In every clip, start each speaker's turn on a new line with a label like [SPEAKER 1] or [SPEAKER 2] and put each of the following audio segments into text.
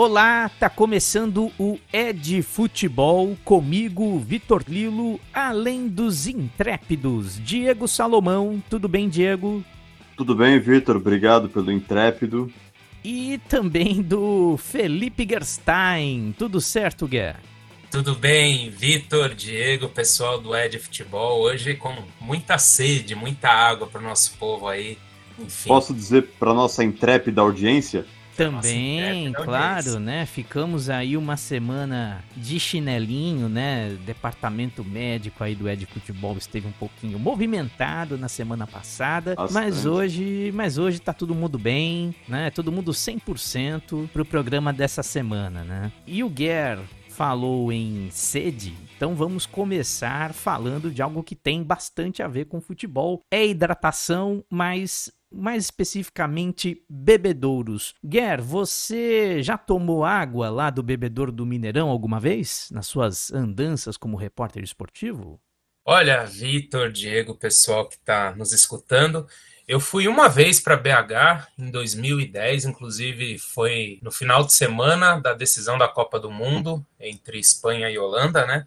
[SPEAKER 1] Olá, tá começando o Ed Futebol comigo, Vitor Lilo, além dos intrépidos, Diego Salomão. Tudo bem, Diego?
[SPEAKER 2] Tudo bem, Vitor. Obrigado pelo intrépido.
[SPEAKER 1] E também do Felipe Gerstein. Tudo certo, Guer?
[SPEAKER 3] Tudo bem, Vitor, Diego, pessoal do Ed Futebol. Hoje com muita sede, muita água para o nosso povo aí.
[SPEAKER 2] Enfim. Posso dizer para nossa intrépida audiência
[SPEAKER 1] também, claro, né? Ficamos aí uma semana de chinelinho, né? Departamento médico aí do Ed Futebol esteve um pouquinho movimentado na semana passada, mas hoje, mas hoje tá todo mundo bem, né? Todo mundo 100% pro programa dessa semana, né? E o Guer falou em sede, então vamos começar falando de algo que tem bastante a ver com futebol. É hidratação, mas mais especificamente bebedouros. Guer, você já tomou água lá do bebedouro do Mineirão alguma vez? Nas suas andanças como repórter esportivo?
[SPEAKER 3] Olha, Vitor, Diego, pessoal que está nos escutando, eu fui uma vez para BH em 2010, inclusive foi no final de semana da decisão da Copa do Mundo entre Espanha e Holanda, né?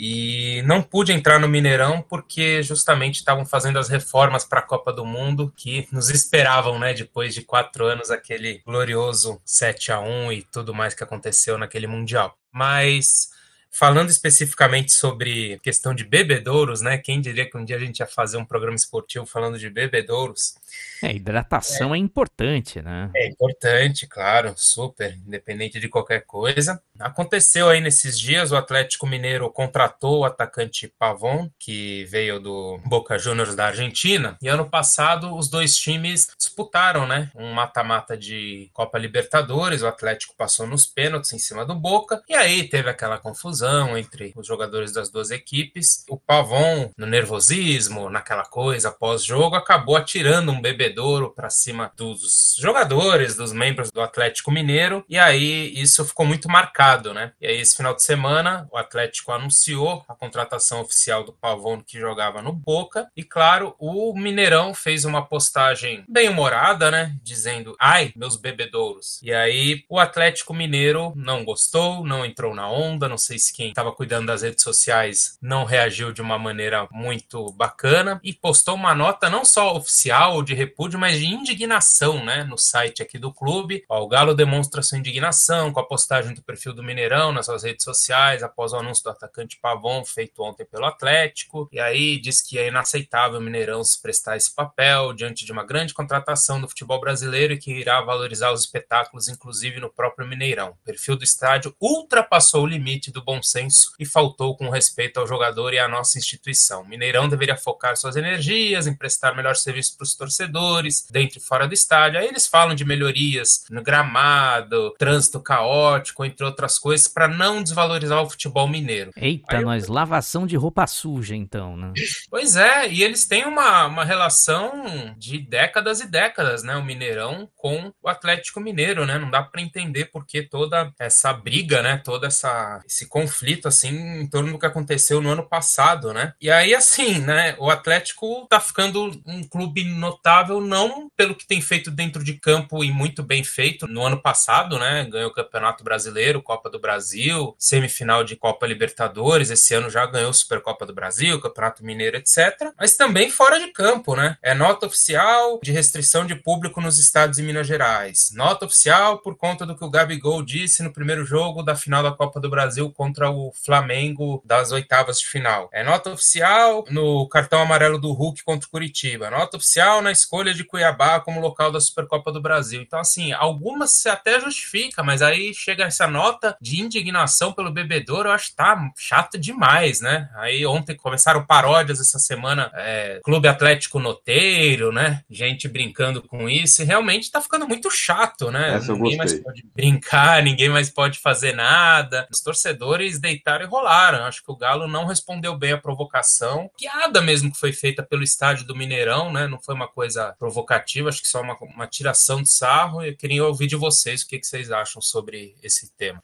[SPEAKER 3] E não pude entrar no Mineirão porque justamente estavam fazendo as reformas para a Copa do Mundo que nos esperavam, né? Depois de quatro anos, aquele glorioso 7 a 1 e tudo mais que aconteceu naquele Mundial. Mas Falando especificamente sobre questão de bebedouros, né? Quem diria que um dia a gente ia fazer um programa esportivo falando de bebedouros?
[SPEAKER 1] É, hidratação é, é importante, né?
[SPEAKER 3] É importante, claro, super, independente de qualquer coisa. Aconteceu aí nesses dias, o Atlético Mineiro contratou o atacante Pavon, que veio do Boca Juniors da Argentina, e ano passado os dois times disputaram, né? Um mata-mata de Copa Libertadores, o Atlético passou nos pênaltis em cima do Boca, e aí teve aquela confusão entre os jogadores das duas equipes. O Pavon, no nervosismo, naquela coisa pós-jogo, acabou atirando um bebedouro para cima dos jogadores, dos membros do Atlético Mineiro, e aí isso ficou muito marcado, né? E aí esse final de semana o Atlético anunciou a contratação oficial do Pavon que jogava no Boca, e claro, o Mineirão fez uma postagem bem humorada, né? Dizendo: "Ai, meus bebedouros". E aí o Atlético Mineiro não gostou, não entrou na onda, não sei se quem estava cuidando das redes sociais não reagiu de uma maneira muito bacana e postou uma nota não só oficial de repúdio, mas de indignação, né, no site aqui do clube. Ó, o Galo demonstra sua indignação com a postagem do perfil do Mineirão nas suas redes sociais após o anúncio do atacante Pavon feito ontem pelo Atlético. E aí diz que é inaceitável o Mineirão se prestar esse papel diante de uma grande contratação do futebol brasileiro e que irá valorizar os espetáculos, inclusive no próprio Mineirão. O perfil do estádio ultrapassou o limite do bom senso e faltou com respeito ao jogador e à nossa instituição. O Mineirão deveria focar suas energias em prestar melhor serviço para os torcedores dentro e fora do estádio. Aí eles falam de melhorias no gramado, trânsito caótico, entre outras coisas, para não desvalorizar o futebol mineiro.
[SPEAKER 1] Eita,
[SPEAKER 3] Aí
[SPEAKER 1] nós, eu... lavação de roupa suja, então, né?
[SPEAKER 3] Pois é, e eles têm uma, uma relação de décadas e décadas, né? O Mineirão com o Atlético Mineiro, né? Não dá para entender por que toda essa briga, né? Todo essa, esse conflito, assim, em torno do que aconteceu no ano passado, né? E aí, assim, né? O Atlético tá ficando um clube notável não pelo que tem feito dentro de campo e muito bem feito no ano passado, né? Ganhou o Campeonato Brasileiro, Copa do Brasil, semifinal de Copa Libertadores, esse ano já ganhou Supercopa do Brasil, Campeonato Mineiro, etc. Mas também fora de campo, né? É nota oficial de restrição de público nos estados e Minas Gerais. Nota oficial por conta do que o Gabigol disse no primeiro jogo da final da Copa do Brasil contra o Flamengo das oitavas de final. É nota oficial no cartão amarelo do Hulk contra o Curitiba. Nota oficial na escolha de Cuiabá como local da Supercopa do Brasil. Então, assim, algumas se até justifica, mas aí chega essa nota de indignação pelo bebedouro, eu acho que tá chato demais, né? Aí ontem começaram paródias essa semana, é, Clube Atlético Noteiro, né? Gente brincando com isso, e realmente tá ficando muito chato, né?
[SPEAKER 2] Essa
[SPEAKER 3] ninguém mais pode brincar, ninguém mais pode fazer nada. Os torcedores deitaram e rolaram. Acho que o Galo não respondeu bem a provocação. Piada mesmo que foi feita pelo estádio do Mineirão, né? Não foi uma coisa coisa provocativa, acho que só uma, uma tiração de sarro. Eu queria ouvir de vocês o que, que vocês acham sobre esse tema.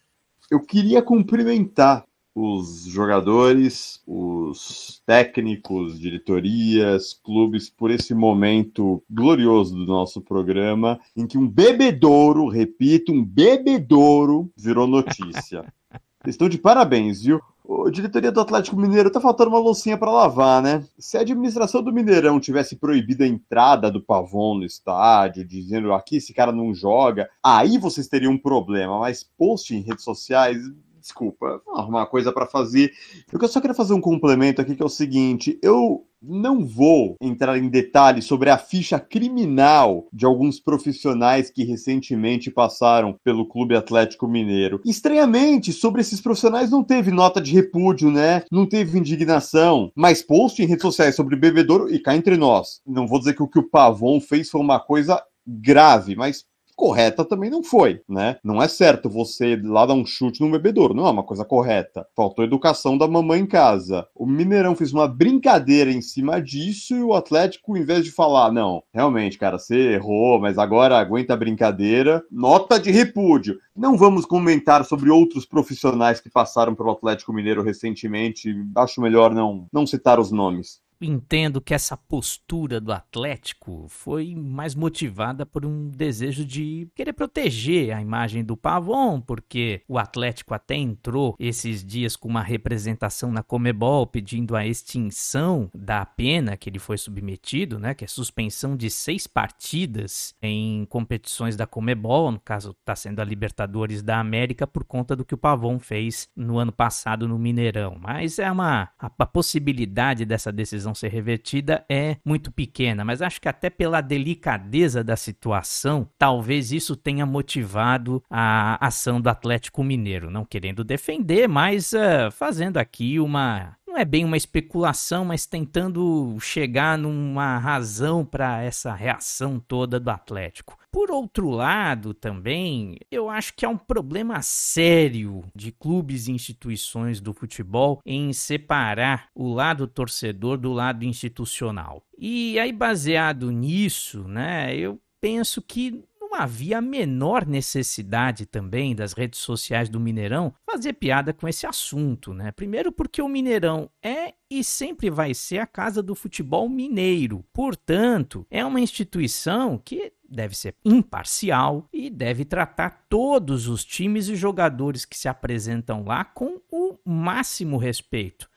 [SPEAKER 2] Eu queria cumprimentar os jogadores, os técnicos, diretorias, clubes, por esse momento glorioso do nosso programa, em que um bebedouro, repito, um bebedouro virou notícia. Estão de parabéns, viu? Ô, diretoria do Atlético Mineiro, tá faltando uma loucinha para lavar, né? Se a administração do Mineirão tivesse proibido a entrada do Pavon no estádio, dizendo aqui esse cara não joga, aí vocês teriam um problema. Mas post em redes sociais, desculpa, arrumar coisa para fazer. Eu só queria fazer um complemento aqui que é o seguinte: eu não vou entrar em detalhes sobre a ficha criminal de alguns profissionais que recentemente passaram pelo Clube Atlético Mineiro. Estranhamente, sobre esses profissionais não teve nota de repúdio, né? Não teve indignação, mas post em redes sociais sobre bebedouro e cá entre nós. Não vou dizer que o que o Pavon fez foi uma coisa grave, mas correta também não foi, né? Não é certo você lá dar um chute no bebedouro, não é uma coisa correta. Faltou educação da mamãe em casa. O Mineirão fez uma brincadeira em cima disso e o Atlético, em vez de falar, não, realmente, cara, você errou, mas agora aguenta a brincadeira, nota de repúdio. Não vamos comentar sobre outros profissionais que passaram pelo Atlético Mineiro recentemente, acho melhor não, não citar os nomes
[SPEAKER 1] entendo que essa postura do Atlético foi mais motivada por um desejo de querer proteger a imagem do Pavon, porque o Atlético até entrou esses dias com uma representação na Comebol pedindo a extinção da pena que ele foi submetido, né, que é suspensão de seis partidas em competições da Comebol, no caso está sendo a Libertadores da América por conta do que o Pavon fez no ano passado no Mineirão. Mas é uma a, a possibilidade dessa decisão ser revertida é muito pequena, mas acho que até pela delicadeza da situação, talvez isso tenha motivado a ação do Atlético Mineiro, não querendo defender, mas uh, fazendo aqui uma não é bem uma especulação, mas tentando chegar numa razão para essa reação toda do Atlético. Por outro lado, também, eu acho que há um problema sério de clubes e instituições do futebol em separar o lado torcedor do lado institucional. E aí, baseado nisso, né, eu penso que havia a menor necessidade também das redes sociais do Mineirão fazer piada com esse assunto, né? Primeiro porque o Mineirão é e sempre vai ser a casa do futebol mineiro. Portanto, é uma instituição que deve ser imparcial e deve tratar todos os times e jogadores que se apresentam lá com o máximo respeito.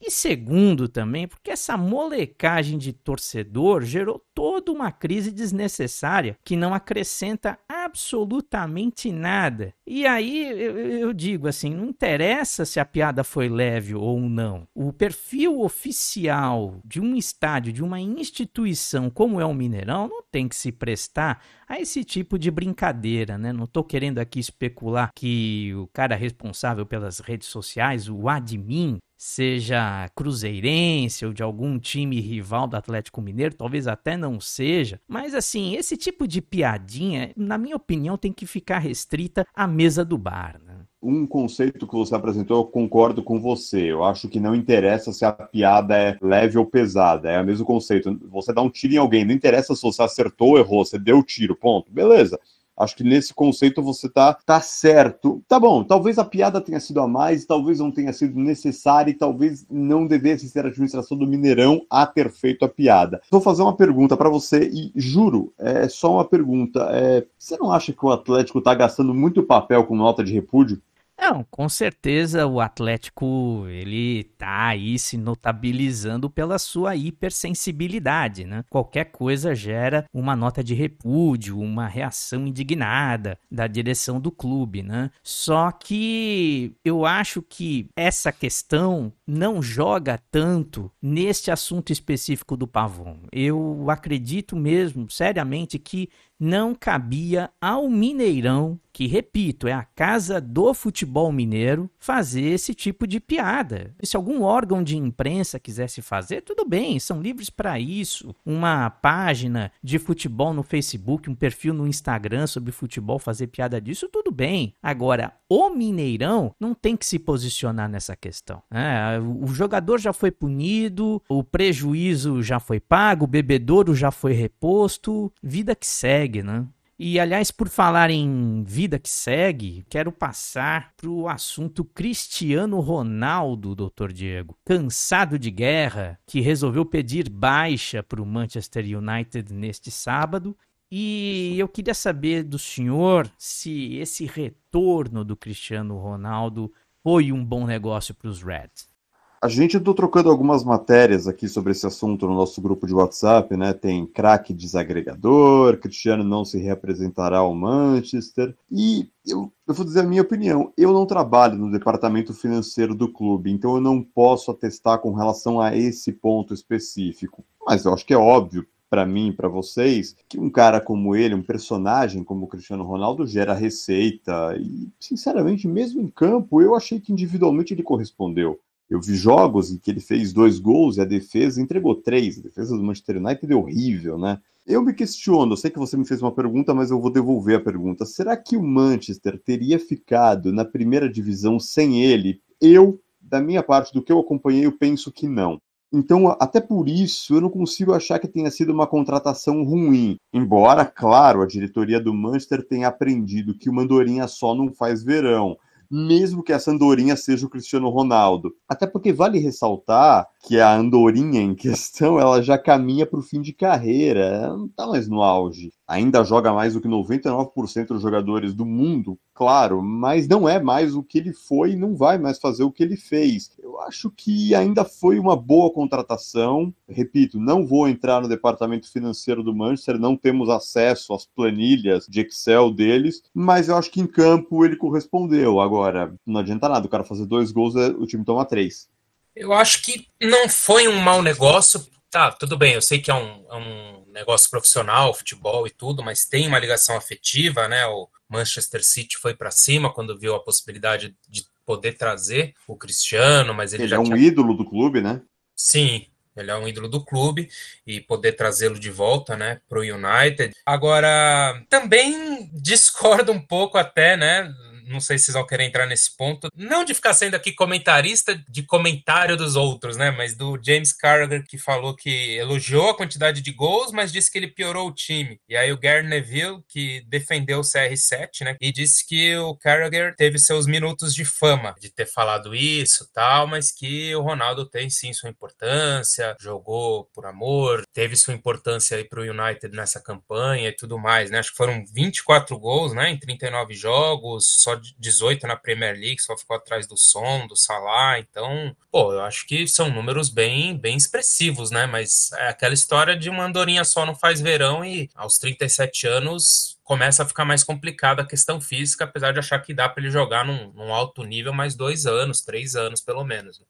[SPEAKER 1] E segundo também, porque essa molecagem de torcedor gerou toda uma crise desnecessária que não acrescenta absolutamente nada. E aí eu, eu, digo assim: não interessa se a piada foi leve ou não. O perfil oficial de um estádio, de uma instituição como é o Mineirão, não tem que se prestar a esse tipo de brincadeira, né? Não estou querendo aqui especular que o cara responsável pelas redes sociais, o admin, seja cruzeirense ou de algum time rival do Atlético Mineiro, talvez até não seja, mas assim, esse tipo de piadinha, na minha opinião, tem que ficar restrita à mesa do bar, né?
[SPEAKER 2] um conceito que você apresentou, eu concordo com você. Eu acho que não interessa se a piada é leve ou pesada. É o mesmo conceito. Você dá um tiro em alguém, não interessa se você acertou ou errou, você deu o tiro, ponto. Beleza. Acho que nesse conceito você tá, tá certo. Tá bom, talvez a piada tenha sido a mais, talvez não tenha sido necessária e talvez não devesse ser a administração do Mineirão a ter feito a piada. Vou fazer uma pergunta para você e juro, é só uma pergunta. É, você não acha que o Atlético tá gastando muito papel com nota de repúdio?
[SPEAKER 1] Não, com certeza o Atlético ele tá aí se notabilizando pela sua hipersensibilidade, né? Qualquer coisa gera uma nota de repúdio, uma reação indignada da direção do clube, né? Só que eu acho que essa questão não joga tanto neste assunto específico do Pavon. Eu acredito mesmo, seriamente, que não cabia ao Mineirão, que repito, é a casa do futebol mineiro, fazer esse tipo de piada. Se algum órgão de imprensa quisesse fazer, tudo bem, são livres para isso. Uma página de futebol no Facebook, um perfil no Instagram sobre futebol fazer piada disso, tudo bem. Agora, o Mineirão não tem que se posicionar nessa questão. É, o jogador já foi punido, o prejuízo já foi pago, o bebedouro já foi reposto, vida que segue, né? E, aliás, por falar em vida que segue, quero passar para o assunto Cristiano Ronaldo, doutor Diego. Cansado de guerra, que resolveu pedir baixa para o Manchester United neste sábado. E eu queria saber do senhor se esse retorno do Cristiano Ronaldo foi um bom negócio para os Reds.
[SPEAKER 2] A gente andou trocando algumas matérias aqui sobre esse assunto no nosso grupo de WhatsApp, né? Tem craque desagregador, Cristiano não se representará ao Manchester. E eu, eu vou dizer a minha opinião. Eu não trabalho no departamento financeiro do clube, então eu não posso atestar com relação a esse ponto específico. Mas eu acho que é óbvio para mim, para vocês, que um cara como ele, um personagem como o Cristiano Ronaldo gera receita e, sinceramente, mesmo em campo, eu achei que individualmente ele correspondeu. Eu vi jogos em que ele fez dois gols e a defesa entregou três. A defesa do Manchester United é horrível, né? Eu me questiono, eu sei que você me fez uma pergunta, mas eu vou devolver a pergunta. Será que o Manchester teria ficado na primeira divisão sem ele? Eu, da minha parte, do que eu acompanhei, eu penso que não. Então, até por isso, eu não consigo achar que tenha sido uma contratação ruim. Embora, claro, a diretoria do Manchester tenha aprendido que uma andorinha só não faz verão mesmo que essa andorinha seja o Cristiano Ronaldo. Até porque vale ressaltar que a andorinha em questão, ela já caminha para o fim de carreira, não está mais no auge ainda joga mais do que 99% dos jogadores do mundo, claro, mas não é mais o que ele foi e não vai mais fazer o que ele fez. Eu acho que ainda foi uma boa contratação. Repito, não vou entrar no departamento financeiro do Manchester, não temos acesso às planilhas de Excel deles, mas eu acho que em campo ele correspondeu. Agora, não adianta nada, o cara fazer dois gols, é, o time toma três.
[SPEAKER 3] Eu acho que não foi um mau negócio. Tá, tudo bem, eu sei que é um, é um negócio profissional, futebol e tudo, mas tem uma ligação afetiva, né? O Manchester City foi para cima quando viu a possibilidade de poder trazer o Cristiano, mas ele,
[SPEAKER 2] ele
[SPEAKER 3] já
[SPEAKER 2] é um tinha... ídolo do clube, né?
[SPEAKER 3] Sim, ele é um ídolo do clube e poder trazê-lo de volta, né, para o United. Agora, também discordo um pouco até, né, não sei se vocês vão querer entrar nesse ponto, não de ficar sendo aqui comentarista de comentário dos outros, né? Mas do James Carragher que falou que elogiou a quantidade de gols, mas disse que ele piorou o time. E aí o Gary Neville, que defendeu o CR7, né? E disse que o Carragher teve seus minutos de fama de ter falado isso tal, mas que o Ronaldo tem sim sua importância, jogou por amor, teve sua importância aí para o United nessa campanha e tudo mais, né? Acho que foram 24 gols, né? Em 39 jogos, só 18 na Premier League, só ficou atrás do Som, do Salah, então, pô, eu acho que são números bem, bem expressivos, né? Mas é aquela história de uma andorinha só não faz verão e aos 37 anos começa a ficar mais complicada a questão física, apesar de achar que dá para ele jogar num, num, alto nível mais dois anos, três anos pelo menos. Né?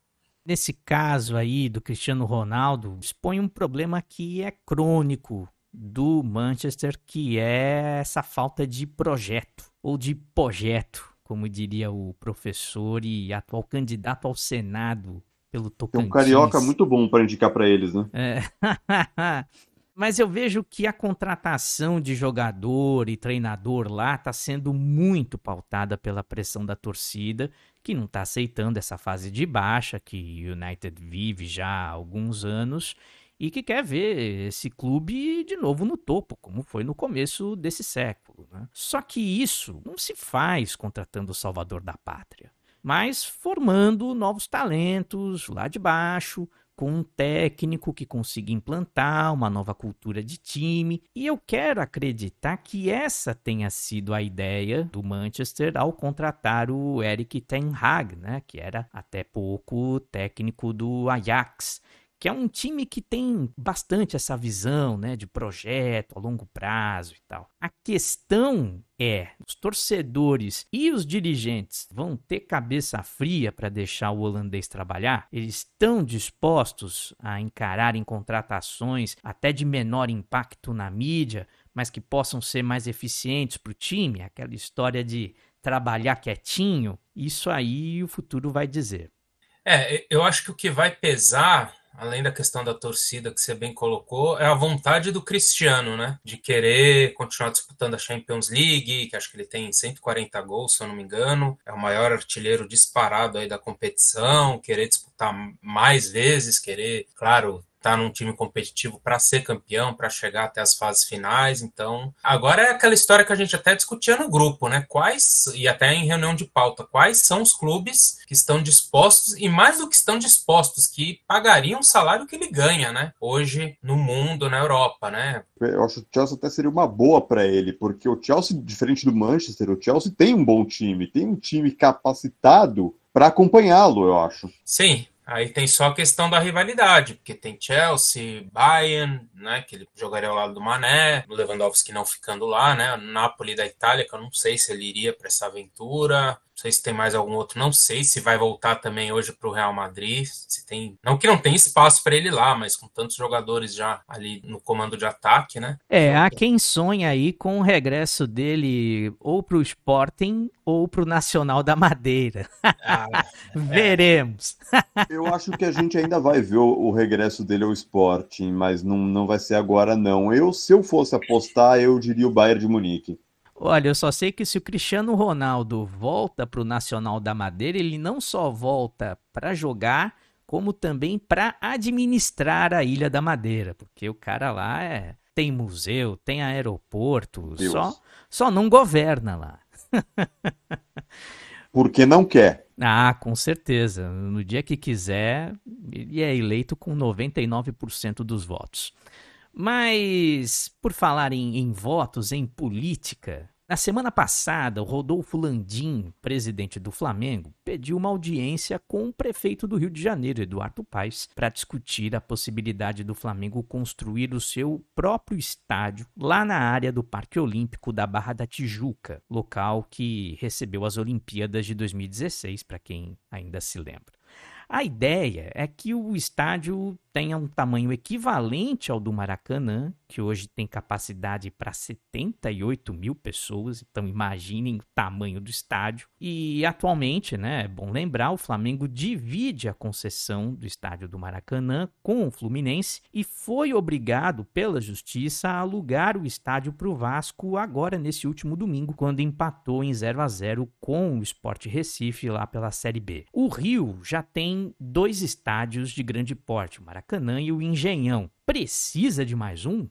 [SPEAKER 1] Nesse caso aí do Cristiano Ronaldo, expõe um problema que é crônico do Manchester, que é essa falta de projeto ou de projeto, como diria o professor e atual candidato ao Senado pelo Tocantins.
[SPEAKER 2] Tem um carioca muito bom para indicar para eles, né?
[SPEAKER 1] É. Mas eu vejo que a contratação de jogador e treinador lá está sendo muito pautada pela pressão da torcida, que não está aceitando essa fase de baixa que o United vive já há alguns anos e que quer ver esse clube de novo no topo, como foi no começo desse século. Né? Só que isso não se faz contratando o salvador da pátria, mas formando novos talentos lá de baixo, com um técnico que consiga implantar uma nova cultura de time. E eu quero acreditar que essa tenha sido a ideia do Manchester ao contratar o Eric Ten Hag, né, que era até pouco técnico do Ajax que é um time que tem bastante essa visão né, de projeto a longo prazo e tal. A questão é: os torcedores e os dirigentes vão ter cabeça fria para deixar o holandês trabalhar? Eles estão dispostos a encarar em contratações até de menor impacto na mídia, mas que possam ser mais eficientes para o time? Aquela história de trabalhar quietinho? Isso aí o futuro vai dizer.
[SPEAKER 3] É, eu acho que o que vai pesar além da questão da torcida que você bem colocou, é a vontade do Cristiano, né? De querer continuar disputando a Champions League, que acho que ele tem 140 gols, se eu não me engano, é o maior artilheiro disparado aí da competição, querer disputar mais vezes, querer, claro, tá num time competitivo para ser campeão, para chegar até as fases finais. Então, agora é aquela história que a gente até discutia no grupo, né? Quais, e até em reunião de pauta, quais são os clubes que estão dispostos, e mais do que estão dispostos, que pagariam o salário que ele ganha, né? Hoje no mundo, na Europa, né?
[SPEAKER 2] Eu acho que o Chelsea até seria uma boa para ele, porque o Chelsea, diferente do Manchester, o Chelsea tem um bom time, tem um time capacitado para acompanhá-lo, eu acho.
[SPEAKER 3] Sim, Aí tem só a questão da rivalidade, porque tem Chelsea, Bayern, né, que ele jogaria ao lado do Mané, o Lewandowski não ficando lá, né, o Napoli da Itália, que eu não sei se ele iria para essa aventura, sei se tem mais algum outro, não sei se vai voltar também hoje para o Real Madrid, se tem, não que não tem espaço para ele lá, mas com tantos jogadores já ali no comando de ataque, né?
[SPEAKER 1] É, há quem sonha aí com o regresso dele ou para o Sporting ou para o Nacional da Madeira. Ah, é. Veremos.
[SPEAKER 2] Eu acho que a gente ainda vai ver o, o, regresso dele ao Sporting, mas não, não vai ser agora não. Eu, se eu fosse apostar, eu diria o Bayern de Munique.
[SPEAKER 1] Olha, eu só sei que se o Cristiano Ronaldo volta para o Nacional da Madeira, ele não só volta para jogar, como também para administrar a Ilha da Madeira, porque o cara lá é tem museu, tem aeroporto, só só não governa lá.
[SPEAKER 2] porque não quer.
[SPEAKER 1] Ah, com certeza. No dia que quiser, ele é eleito com 99% dos votos. Mas, por falar em, em votos, em política, na semana passada, o Rodolfo Landim, presidente do Flamengo, pediu uma audiência com o prefeito do Rio de Janeiro, Eduardo Paes, para discutir a possibilidade do Flamengo construir o seu próprio estádio lá na área do Parque Olímpico da Barra da Tijuca, local que recebeu as Olimpíadas de 2016, para quem ainda se lembra. A ideia é que o estádio tenha um tamanho equivalente ao do Maracanã, que hoje tem capacidade para 78 mil pessoas, então imaginem o tamanho do estádio. E atualmente, né, é bom lembrar, o Flamengo divide a concessão do estádio do Maracanã com o Fluminense e foi obrigado pela justiça a alugar o estádio para o Vasco agora nesse último domingo, quando empatou em 0 a 0 com o Sport Recife lá pela Série B. O Rio já tem dois estádios de grande porte, o Maracanã e o Engenhão. Precisa de mais um?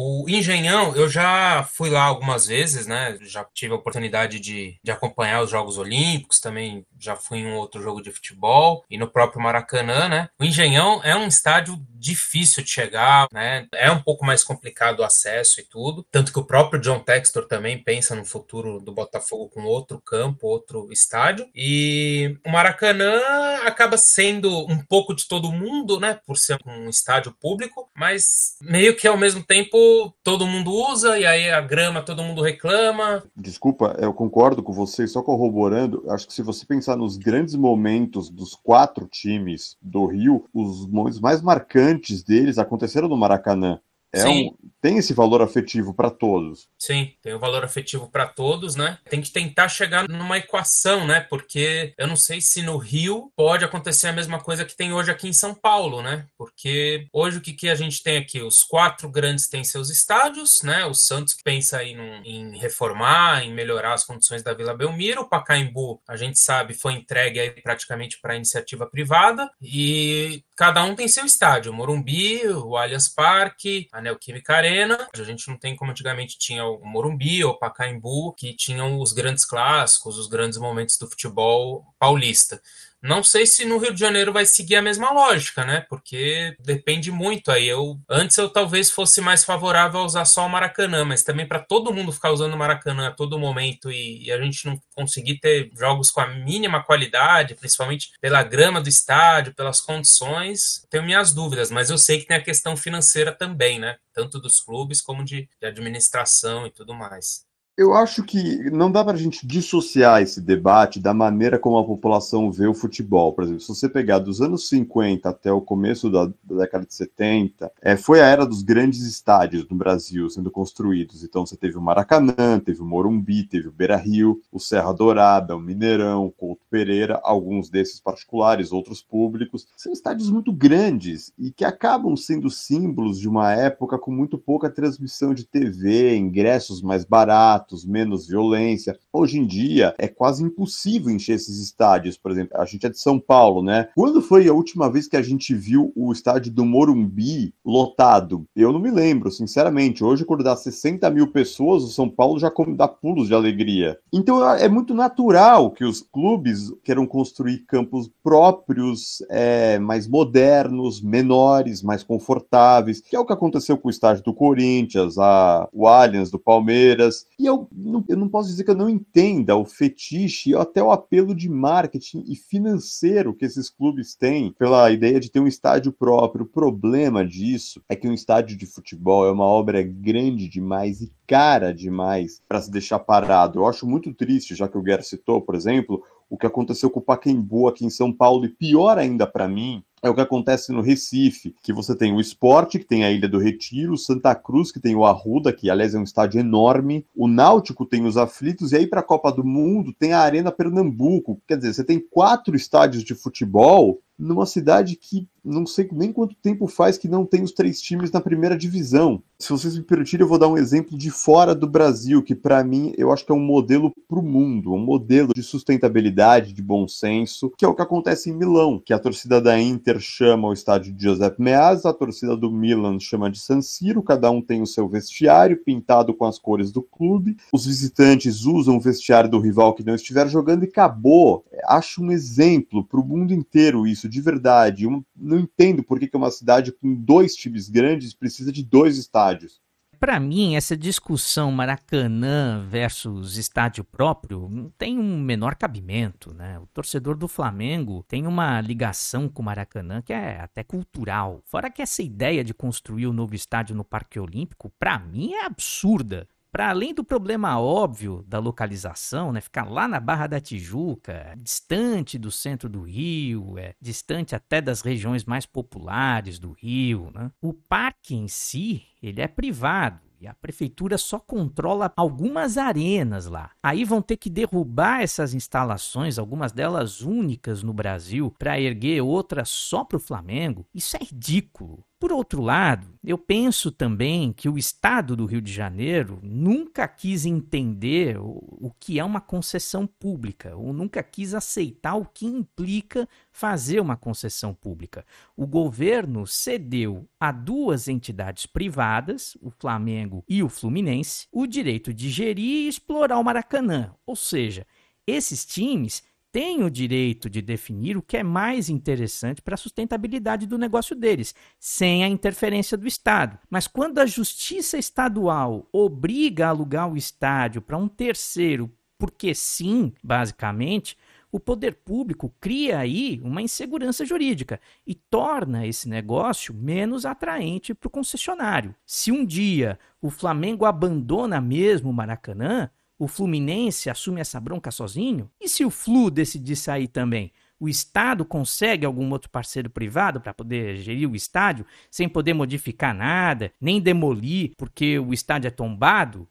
[SPEAKER 3] O Engenhão, eu já fui lá algumas vezes, né? Já tive a oportunidade de, de acompanhar os Jogos Olímpicos, também já fui em um outro jogo de futebol e no próprio Maracanã, né? O Engenhão é um estádio difícil de chegar, né? É um pouco mais complicado o acesso e tudo. Tanto que o próprio John Textor também pensa no futuro do Botafogo com outro campo, outro estádio. E o Maracanã acaba sendo um pouco de todo mundo, né? Por ser um estádio público, mas meio que ao mesmo tempo todo mundo usa e aí a grama todo mundo reclama.
[SPEAKER 2] Desculpa, eu concordo com você, só corroborando, acho que se você pensar nos grandes momentos dos quatro times do Rio, os momentos mais marcantes antes deles aconteceram no Maracanã. É um, tem esse valor afetivo para todos.
[SPEAKER 3] Sim, tem o um valor afetivo para todos, né? Tem que tentar chegar numa equação, né? Porque eu não sei se no Rio pode acontecer a mesma coisa que tem hoje aqui em São Paulo, né? Porque hoje o que, que a gente tem aqui? Os quatro grandes têm seus estádios, né? O Santos pensa aí num, em reformar, em melhorar as condições da Vila Belmiro. O Pacaembu, a gente sabe, foi entregue aí praticamente para iniciativa privada. E cada um tem seu estádio. O Morumbi, o Allianz Parque, a Neoquímica Arena. A gente não tem como antigamente tinha o Morumbi ou o Pacaembu, que tinham os grandes clássicos, os grandes momentos do futebol paulista. Não sei se no Rio de Janeiro vai seguir a mesma lógica, né? Porque depende muito aí. Eu antes eu talvez fosse mais favorável a usar só o Maracanã, mas também para todo mundo ficar usando o Maracanã a todo momento e, e, a gente não conseguir ter jogos com a mínima qualidade, principalmente pela grama do estádio, pelas condições, tenho minhas dúvidas, mas eu sei que tem a questão financeira também, né? Tanto dos clubes como de, de administração e tudo mais.
[SPEAKER 2] Eu acho que não dá para a gente dissociar esse debate da maneira como a população vê o futebol. Por exemplo, se você pegar dos anos 50 até o começo da, da década de 70, é, foi a era dos grandes estádios no Brasil sendo construídos. Então você teve o Maracanã, teve o Morumbi, teve o Beira Rio, o Serra Dourada, o Mineirão, o Couto Pereira, alguns desses particulares, outros públicos. São estádios muito grandes e que acabam sendo símbolos de uma época com muito pouca transmissão de TV, ingressos mais baratos menos violência. Hoje em dia é quase impossível encher esses estádios, por exemplo. A gente é de São Paulo, né? Quando foi a última vez que a gente viu o estádio do Morumbi lotado? Eu não me lembro, sinceramente. Hoje, quando dá 60 mil pessoas, o São Paulo já dá pulos de alegria. Então é muito natural que os clubes queiram construir campos próprios, é, mais modernos, menores, mais confortáveis, que é o que aconteceu com o estádio do Corinthians, a, o Allianz do Palmeiras. E eu não, eu não posso dizer que eu não entenda o fetiche, até o apelo de marketing e financeiro que esses clubes têm pela ideia de ter um estádio próprio. O problema disso é que um estádio de futebol é uma obra grande demais e cara demais para se deixar parado. Eu acho muito triste, já que o Guerra citou, por exemplo, o que aconteceu com o Pacaembu aqui em São Paulo, e pior ainda para mim, é o que acontece no Recife, que você tem o Esporte, que tem a Ilha do Retiro, Santa Cruz, que tem o Arruda, que aliás é um estádio enorme, o Náutico tem os Aflitos, e aí para a Copa do Mundo tem a Arena Pernambuco. Quer dizer, você tem quatro estádios de futebol numa cidade que não sei nem quanto tempo faz que não tem os três times na primeira divisão. Se vocês me permitirem, eu vou dar um exemplo de fora do Brasil, que para mim eu acho que é um modelo para o mundo, um modelo de sustentabilidade, de bom senso, que é o que acontece em Milão, que a torcida da Inter chama o estádio de Giuseppe Meazza, a torcida do Milan chama de San Siro, cada um tem o seu vestiário pintado com as cores do clube, os visitantes usam o vestiário do rival que não estiver jogando e acabou. Acho um exemplo para o mundo inteiro isso, de verdade. Eu não entendo por que uma cidade com dois times grandes precisa de dois estádios
[SPEAKER 1] para mim, essa discussão Maracanã versus estádio próprio não tem um menor cabimento, né? O torcedor do Flamengo tem uma ligação com o Maracanã que é até cultural. Fora que essa ideia de construir o um novo estádio no Parque Olímpico, para mim é absurda para além do problema óbvio da localização, né, ficar lá na Barra da Tijuca, distante do centro do Rio, é, distante até das regiões mais populares do Rio, né, o parque em si ele é privado. E a prefeitura só controla algumas arenas lá. Aí vão ter que derrubar essas instalações, algumas delas únicas no Brasil, para erguer outras só para o Flamengo. Isso é ridículo. Por outro lado, eu penso também que o Estado do Rio de Janeiro nunca quis entender o, que é uma concessão pública, ou nunca quis aceitar o que implica fazer uma concessão pública. O governo cedeu a duas entidades privadas, o Flamengo e o Fluminense, o direito de gerir e explorar o Maracanã. Ou seja, esses times têm o direito de definir o que é mais interessante para a sustentabilidade do negócio deles, sem a interferência do Estado. Mas quando a justiça estadual obriga a alugar o estádio para um terceiro, porque sim, basicamente, o poder público cria aí uma insegurança jurídica e torna esse negócio menos atraente para o concessionário. Se um dia o Flamengo abandona mesmo o Maracanã, o Fluminense assume essa bronca sozinho? E se o Flu decidir sair também? O Estado consegue algum outro parceiro privado para poder gerir o estádio sem poder modificar nada, nem demolir porque o estádio é tombado?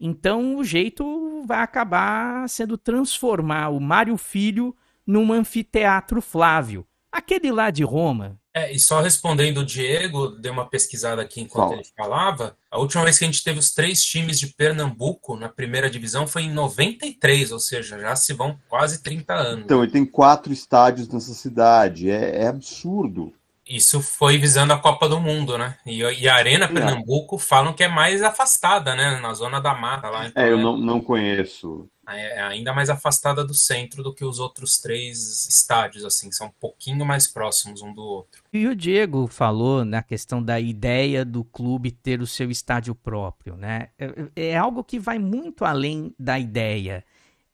[SPEAKER 1] Então o jeito vai acabar sendo transformar o Mário Filho num anfiteatro Flávio. Aquele lá de Roma,
[SPEAKER 3] é, e só respondendo o Diego, dei uma pesquisada aqui enquanto ele falava. A última vez que a gente teve os três times de Pernambuco na primeira divisão foi em 93, ou seja, já se vão quase 30 anos.
[SPEAKER 2] Então, ele tem quatro estádios nessa cidade. É, é absurdo.
[SPEAKER 3] Isso foi visando a Copa do Mundo, né? E, e a Arena é. Pernambuco falam que é mais afastada, né? Na zona da mata lá.
[SPEAKER 2] Então, é, eu é... não, não conheço.
[SPEAKER 3] É, é ainda mais afastada do centro do que os outros três estádios, assim, são um pouquinho mais próximos um do outro.
[SPEAKER 1] E o Diego falou na questão da ideia do clube ter o seu estádio próprio, né? É, é algo que vai muito além da ideia.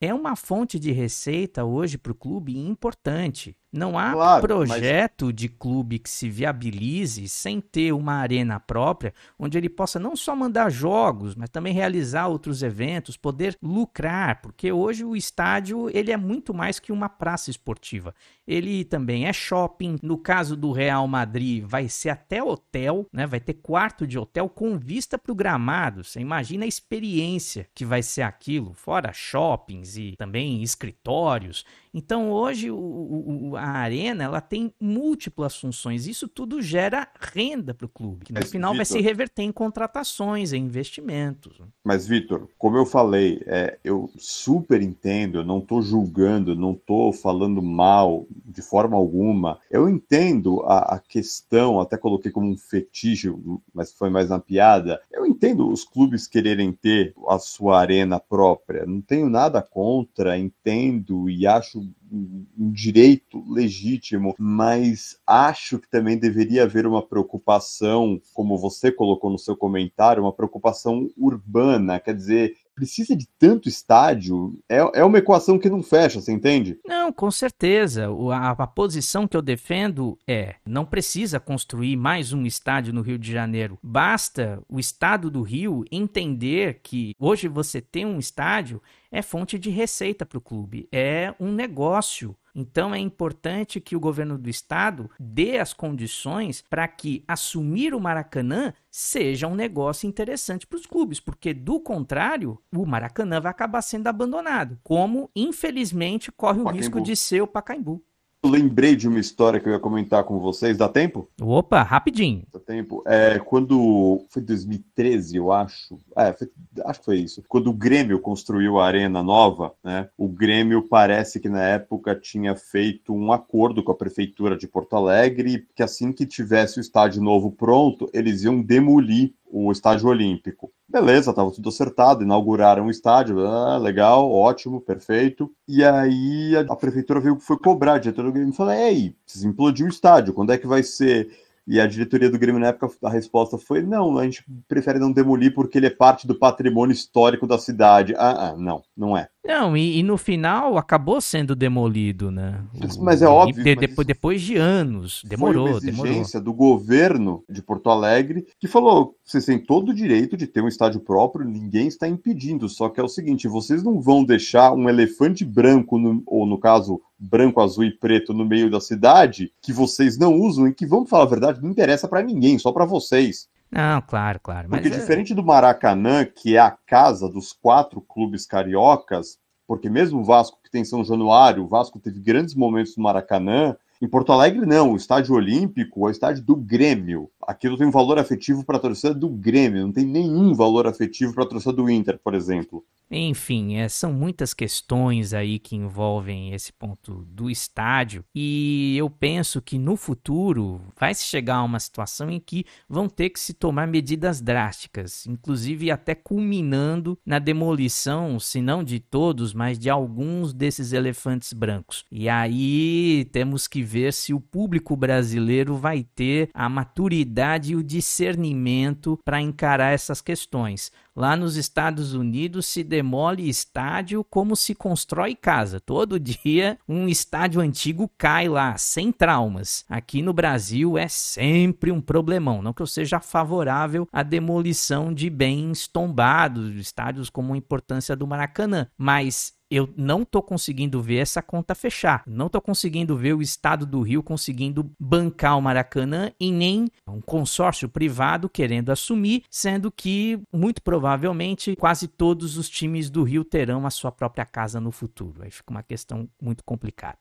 [SPEAKER 1] É uma fonte de receita hoje para o clube importante. Não há claro, projeto mas... de clube que se viabilize sem ter uma arena própria, onde ele possa não só mandar jogos, mas também realizar outros eventos, poder lucrar, porque hoje o estádio ele é muito mais que uma praça esportiva. Ele também é shopping. No caso do Real Madrid, vai ser até hotel, né? Vai ter quarto de hotel com vista para o gramado. Você imagina a experiência que vai ser aquilo, fora shoppings e também escritórios. Então hoje o, o, a arena ela tem múltiplas funções. Isso tudo gera renda para o clube, que no Mas, final Victor, vai se reverter em contratações, em investimentos.
[SPEAKER 2] Mas Vitor, como eu falei, é, eu super entendo, eu não estou julgando, não estou falando mal de forma alguma. Eu entendo a, a questão, até coloquei como um fetiche, mas foi mais na piada. Eu entendo os clubes quererem ter a sua arena própria. Não tenho nada contra, entendo e acho um direito legítimo, mas acho que também deveria haver uma preocupação, como você colocou no seu comentário, uma preocupação urbana, quer dizer, precisa de tanto estádio, é, é uma equação que não fecha, você entende?
[SPEAKER 1] Não, com certeza. A, a posição que eu defendo é: não precisa construir mais um estádio no Rio de Janeiro. Basta o estado do Rio entender que hoje você tem um estádio é fonte de receita para o clube, é um negócio. Então é importante que o governo do estado dê as condições para que assumir o Maracanã seja um negócio interessante para os clubes, porque do contrário, o Maracanã vai acabar sendo abandonado, como infelizmente corre o Pacaembu. risco de ser o Pacaembu
[SPEAKER 2] lembrei de uma história que eu ia comentar com vocês. Dá tempo?
[SPEAKER 1] Opa, rapidinho.
[SPEAKER 2] Dá tempo. É, quando. Foi 2013, eu acho. É, foi, acho que foi isso. Quando o Grêmio construiu a Arena Nova, né? O Grêmio parece que na época tinha feito um acordo com a Prefeitura de Porto Alegre que assim que tivesse o estádio novo pronto, eles iam demolir o estádio olímpico. Beleza, estava tudo acertado, inauguraram o estádio, ah, legal, ótimo, perfeito. E aí a, a prefeitura veio foi cobrar, a diretora do Grêmio falou: Ei, vocês implodiu o estádio, quando é que vai ser? E a diretoria do Grêmio na época a resposta foi: não, a gente prefere não demolir porque ele é parte do patrimônio histórico da cidade. Ah, ah não, não é.
[SPEAKER 1] Não, e, e, no final acabou sendo demolido, né?
[SPEAKER 2] Mas é óbvio.
[SPEAKER 1] De, depois, depois de anos, demorou, foi uma
[SPEAKER 2] exigência demorou. do governo de Porto Alegre que falou: vocês têm todo o direito de ter um estádio próprio, ninguém está impedindo. Só que é o seguinte: vocês não vão deixar um elefante branco, no, ou no caso, branco, azul e preto no meio da cidade, que vocês não usam e que, vamos falar a verdade, não interessa para ninguém, só para vocês.
[SPEAKER 1] Não, claro, claro.
[SPEAKER 2] Porque mas... É diferente do Maracanã, que é a casa dos quatro clubes cariocas, porque mesmo o Vasco que tem São Januário, o Vasco teve grandes momentos no Maracanã, em Porto Alegre, não. O estádio olímpico é o estádio do Grêmio. Aquilo tem um valor afetivo para a torcida do Grêmio, não tem nenhum valor afetivo para a torcida do Inter, por exemplo.
[SPEAKER 1] Enfim, é, são muitas questões aí que envolvem esse ponto do estádio e eu penso que no futuro vai se chegar a uma situação em que vão ter que se tomar medidas drásticas, inclusive até culminando na demolição, se não de todos, mas de alguns desses elefantes brancos. E aí temos que ver se o público brasileiro vai ter a maturidade e o discernimento para encarar essas questões. Lá nos Estados Unidos se demole estádio como se constrói casa. Todo dia um estádio antigo cai lá, sem traumas. Aqui no Brasil é sempre um problemão. Não que eu seja favorável à demolição de bens tombados, estádios como a importância do Maracanã, mas eu não estou conseguindo ver essa conta fechar. Não estou conseguindo ver o estado do Rio conseguindo bancar o Maracanã e nem um consórcio privado querendo assumir, sendo que muito provavelmente quase todos os times do Rio terão a sua própria casa no futuro. Aí fica uma questão muito complicada.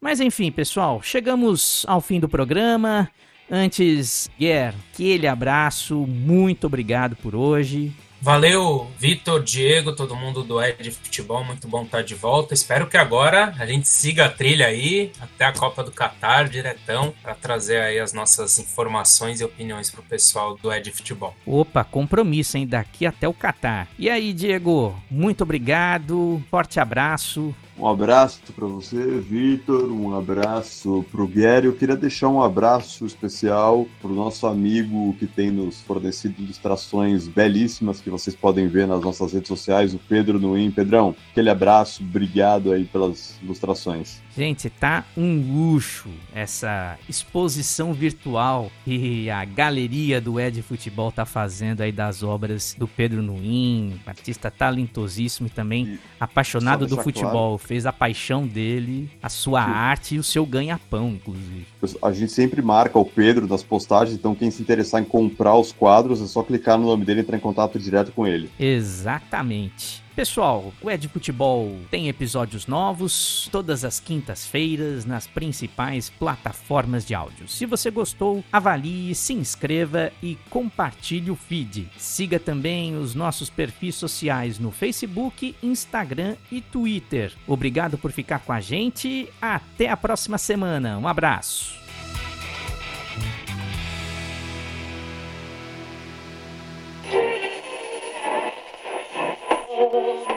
[SPEAKER 1] Mas enfim, pessoal, chegamos ao fim do programa. Antes, Guer, aquele abraço, muito obrigado por hoje.
[SPEAKER 3] Valeu, Vitor, Diego, todo mundo do Ed Futebol, muito bom estar de volta. Espero que agora a gente siga a trilha aí até a Copa do Catar, diretão, para trazer aí as nossas informações e opiniões para o pessoal do Ed Futebol.
[SPEAKER 1] Opa, compromisso, hein? Daqui até o Catar. E aí, Diego, muito obrigado, forte abraço,
[SPEAKER 2] um abraço para você, Vitor. Um abraço para o Guerre. Eu queria deixar um abraço especial para o nosso amigo que tem nos fornecido ilustrações belíssimas que vocês podem ver nas nossas redes sociais, o Pedro Nuim. Pedrão, aquele abraço, obrigado aí pelas ilustrações.
[SPEAKER 1] Gente, tá um luxo essa exposição virtual que a galeria do Ed Futebol tá fazendo aí das obras do Pedro Nuim, artista talentosíssimo e também e apaixonado do futebol. Claro. Fez a paixão dele, a sua Sim. arte e o seu ganha-pão, inclusive.
[SPEAKER 2] A gente sempre marca o Pedro nas postagens, então quem se interessar em comprar os quadros é só clicar no nome dele e entrar em contato direto com ele.
[SPEAKER 1] Exatamente. Pessoal, o Ed Futebol tem episódios novos todas as quintas-feiras nas principais plataformas de áudio. Se você gostou, avalie, se inscreva e compartilhe o feed. Siga também os nossos perfis sociais no Facebook, Instagram e Twitter. Obrigado por ficar com a gente. Até a próxima semana. Um abraço. Oh,